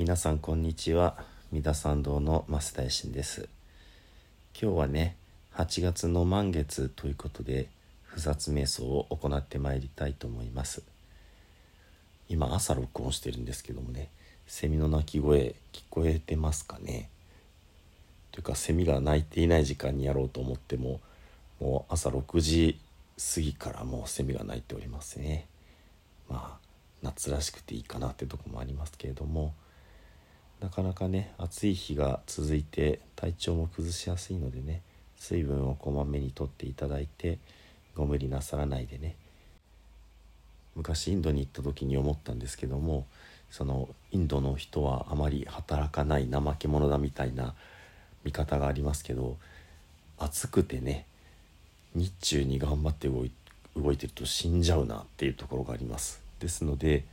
皆さんこんにちは。三田参道の増大臣です。今日はね8月の満月ということで不殺瞑想を行ってまいりたいと思います。今朝録音してるんですけどもねセミの鳴き声聞こえてますかね？というかセミが鳴いていない時間にやろうと思ってももう朝6時過ぎからもうセミが鳴いておりますね。まあ夏らしくていいかなってとこもありますけれどもなかなかね暑い日が続いて体調も崩しやすいのでね水分をこまめにとっていただいてご無理なさらないでね。昔インドに行った時に思ったんですけどもそのインドの人はあまり働かない怠け者だみたいな見方がありますけど暑くてね日中に頑張って動い動いてると死んじゃうなっていうところがあります。ですので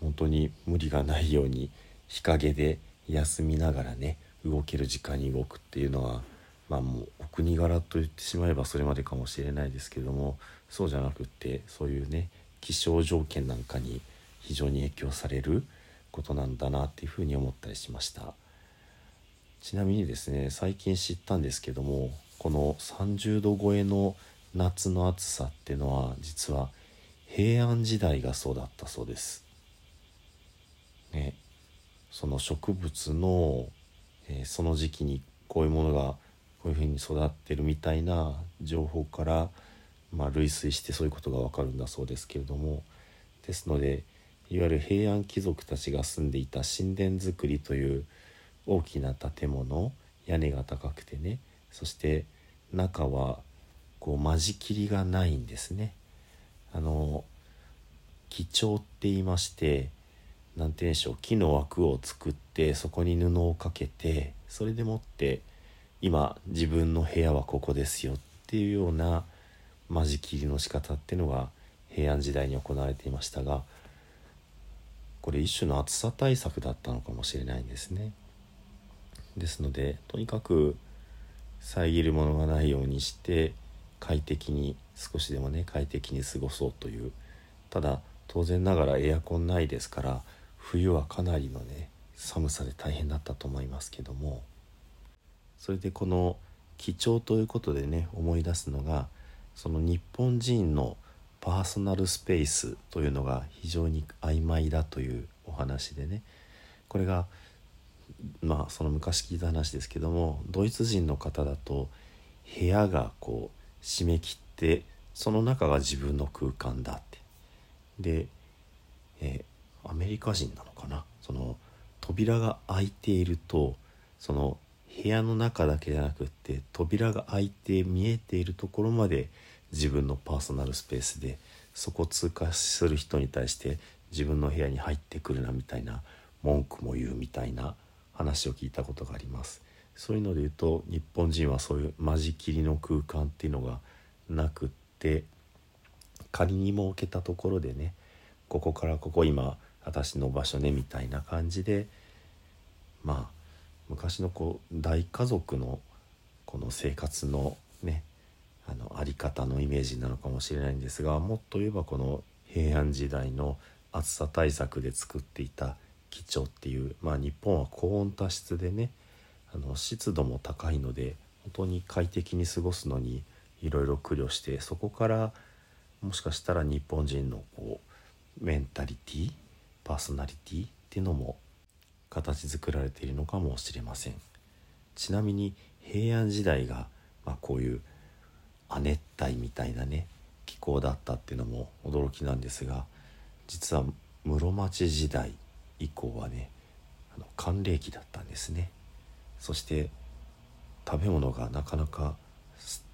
本当に無理がないように日陰で休みながらね動ける時間に動くっていうのはまあもうお国柄と言ってしまえばそれまでかもしれないですけどもそうじゃなくってそういうね気象条件なんかに非常に影響されることなんだなっていうふうに思ったりしました。ちなみにですね最近知ったんですけどもこの30度超えの夏の暑さっていうのは実は平安時代がそうだったそうです。ねその植物の、えー、その時期にこういうものがこういうふうに育ってるみたいな情報から、まあ、類推してそういうことがわかるんだそうですけれどもですのでいわゆる平安貴族たちが住んでいた神殿造りという大きな建物屋根が高くてねそして中はこう間仕切りがないんですね。あの基調って言いまして何て言うんでしょう木の枠を作ってそこに布をかけてそれでもって今自分の部屋はここですよっていうような間仕切りの仕方っていうのが平安時代に行われていましたがこれ一種の暑さ対策だったのかもしれないんですね。ですのでとにかく遮るものがないようにして快適に少しでもね快適に過ごそうというただ当然ながらエアコンないですから冬はかなりのね寒さで大変だったと思いますけども。それでこの貴重ということでね思い出すのがその日本人のパーソナルスペースというのが非常に曖昧だというお話でね。これがまあその昔聞いた話ですけどもドイツ人の方だと部屋がこう締め切ってその中が自分の空間だって。で、え、アメリカ人なのかな？その扉が開いているとその部屋の中だけじゃなくって扉が開いて見えているところまで自分のパーソナルスペースでそこを通過する人に対して自分の部屋に入ってくるなみたいな文句も言うみたいな話を聞いたことがあります。そういうので言うと日本人はそういう間仕切りの空間っていうのがなくって仮に設けたところでねここからここ今私の場所ねみたいな感じでまあ昔のこう大家族のこの生活のねあのあり方のイメージなのかもしれないんですがもっと言えばこの平安時代の暑さ対策で作っていた基調っていうまあ日本は高温多湿でねあの湿度も高いので本当に快適に過ごすのにいろいろ苦慮してそこからもしかしたら日本人のこうメンタリティパーソナリティっていうのも形作られているのかもしれません。ちなみに平安時代が、まあ、こういう亜熱帯みたいなね気候だったっていうのも驚きなんですが実は室町時代以降はねあの寒冷期だったんですね。そして食べ物がなかなか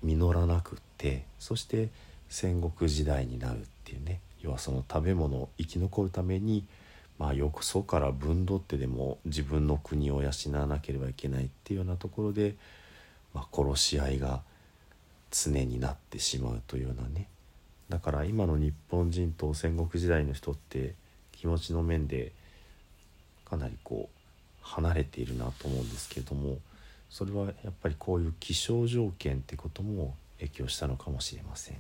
実らなくってそして戦国時代になるっていうね要はその食べ物生き残るためにまあよくそから分取ってでも自分の国を養わなければいけないっていうようなところで、まあ、殺し合いが常になってしまうというようなね。だから今の日本人と戦国時代の人って気持ちの面でかなりこう離れているなと思うんですけれどもそれはやっぱりこういう気象条件ってことも影響したのかもしれません。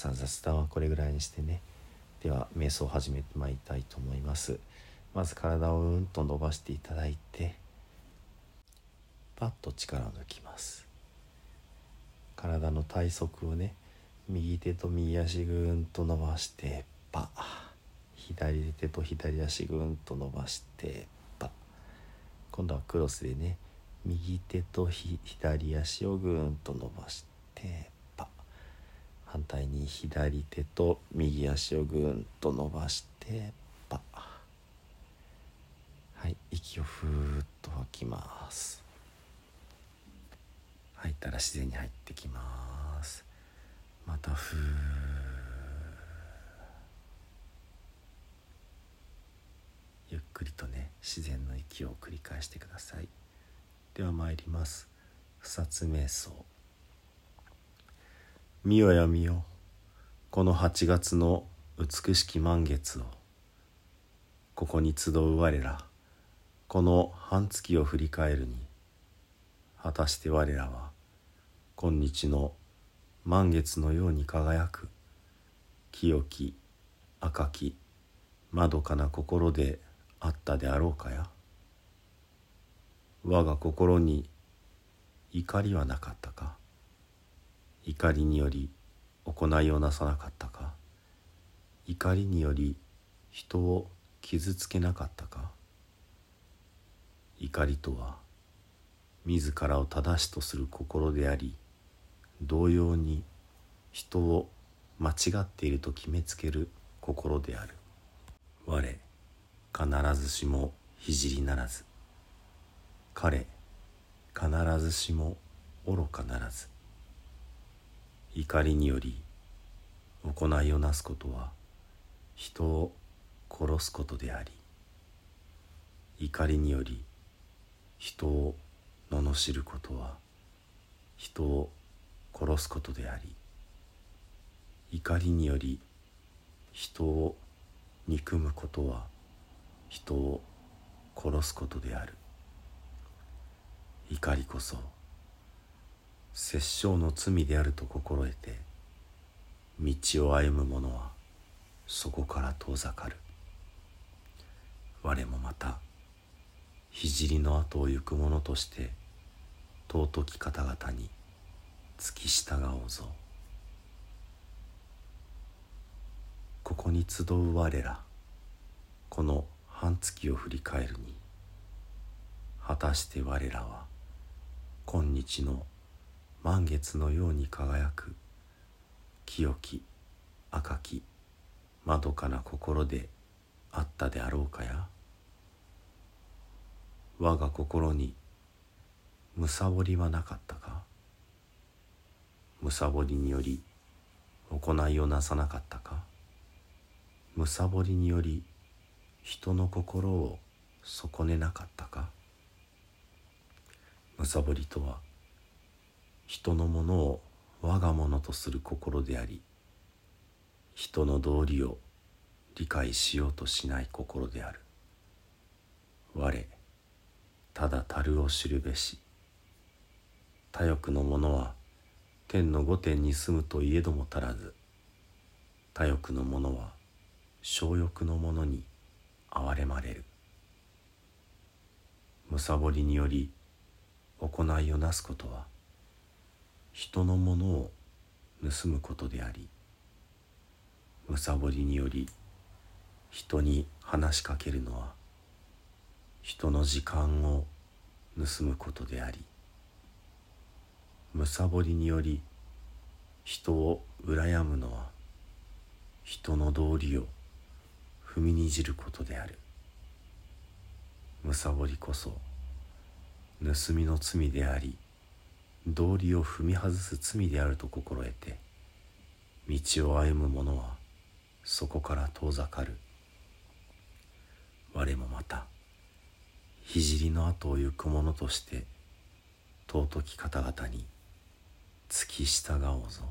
さあ雑談はこれぐらいにしてね。では瞑想を始めてまいりたいと思います。まず体をうんと伸ばしていただいてパッと力を抜きます。体の体側をね右手と右足ぐーんと伸ばしてパ左手と左足ぐーんと伸ばしてパ今度はクロスでね右手と左足をぐーんと伸ばしてパ反対に左手と右足をぐーんと伸ばしてパはい息をふーっと吐きます。吐いたら自然に入ってきます。またふー。ゆっくりとね自然の息を繰り返してください。では参ります。二つ瞑想見よや見よ。この8月の美しき満月を。ここに集う我ら。この半月を振り返るに。果たして我らは今日の満月のように輝く。清き赤きまどかな心であったであろうかや。我が心に怒りはなかったか。怒りにより行いをなさなかったか？怒りにより人を傷つけなかったか？怒りとは自らを正しとする心であり同様に人を間違っていると決めつける心である。我必ずしも聖ならず。彼必ずしも愚かならず。怒りにより行いをなすことは人を殺すことであり怒りにより人を罵ることは人を殺すことであり怒りにより人を憎むことは人を殺すことである。怒りこそ殺生の罪であると心得て道を歩む者はそこから遠ざかる。我もまた聖の後を行く者として尊き方々に付き従おうぞ。ここに集う我らこの半月を振り返るに果たして我らは今日の満月のように輝く清き赤きまどかな心であったであろうかや。我が心にむさぼりはなかったか。むさぼりにより行いをなさなかったか。むさぼりにより人の心を損ねなかったか。むさぼりとは人のものを我がものとする心であり人の道理を理解しようとしない心である。我ただ樽を知るべし。他欲の者は天の御殿に住むといえども足らず。他欲の者は小欲の者に憐れまれる。むさぼりにより行いをなすことは人のものを盗むことでありむさぼりにより人に話しかけるのは人の時間を盗むことでありむさぼりにより人を羨むのは人の道理を踏みにじることである。むさぼりこそ盗みの罪であり道理を踏み外す罪であると心得て道を歩む者はそこから遠ざかる。我もまた聖の後を行く者として尊き方々に付き従おうぞ。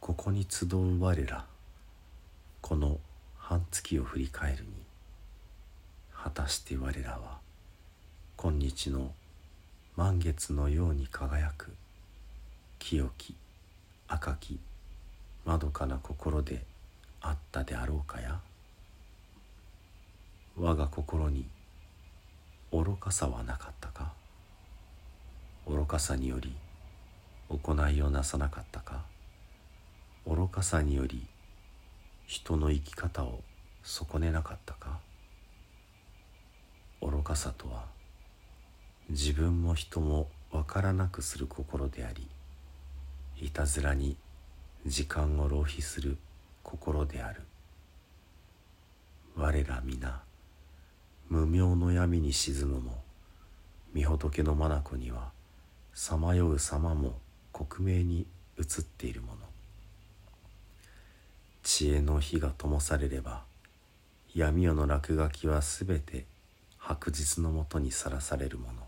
ここに集う我らこの半月を振り返るに果たして我らは今日の満月のように輝く清き赤きまどかな心であったであろうかや。我が心に愚かさはなかったか。愚かさにより行いをなさなかったか。愚かさにより人の生き方を損ねなかったか。愚かさとは自分も人も分からなくする心でありいたずらに時間を浪費する心である。我ら皆無明の闇に沈むも御仏の眼にはさまよう様も克明に映っているもの。知恵の火が灯されれば闇夜の落書きはすべて白日のもとにさらされるもの。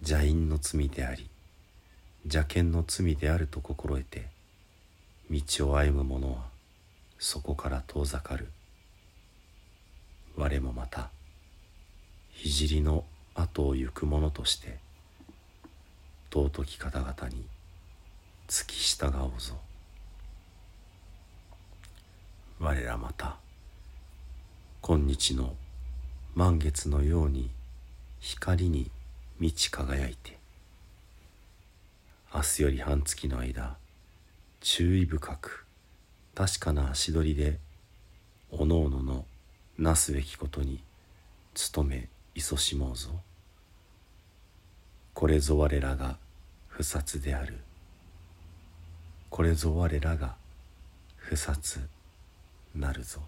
邪因の罪であり邪剣の罪であると心得て道を歩む者はそこから遠ざかる。我もまた聖の後を行く者として尊き方々に付き従おうぞ。我らまた今日の満月のように光に満ち輝いて明日より半月の間注意深く確かな足取りでおのおののなすべきことに努め勤しもうぞ。これぞ我らが不殺である。これぞ我らが不殺なるぞ。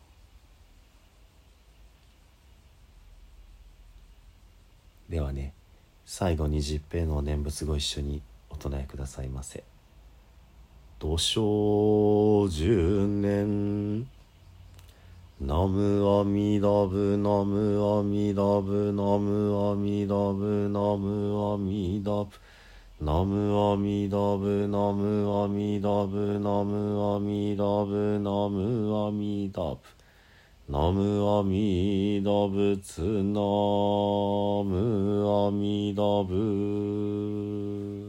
ではね最後に十平の念仏ご一緒にお唱えくださいませ「土生十年。ナムアミダブナムアミダブナムアミダブナムアミダブナムアミダブナムアミダブナムアミダブナムアミダブ。ナムアミダ仏ナムアミダブ。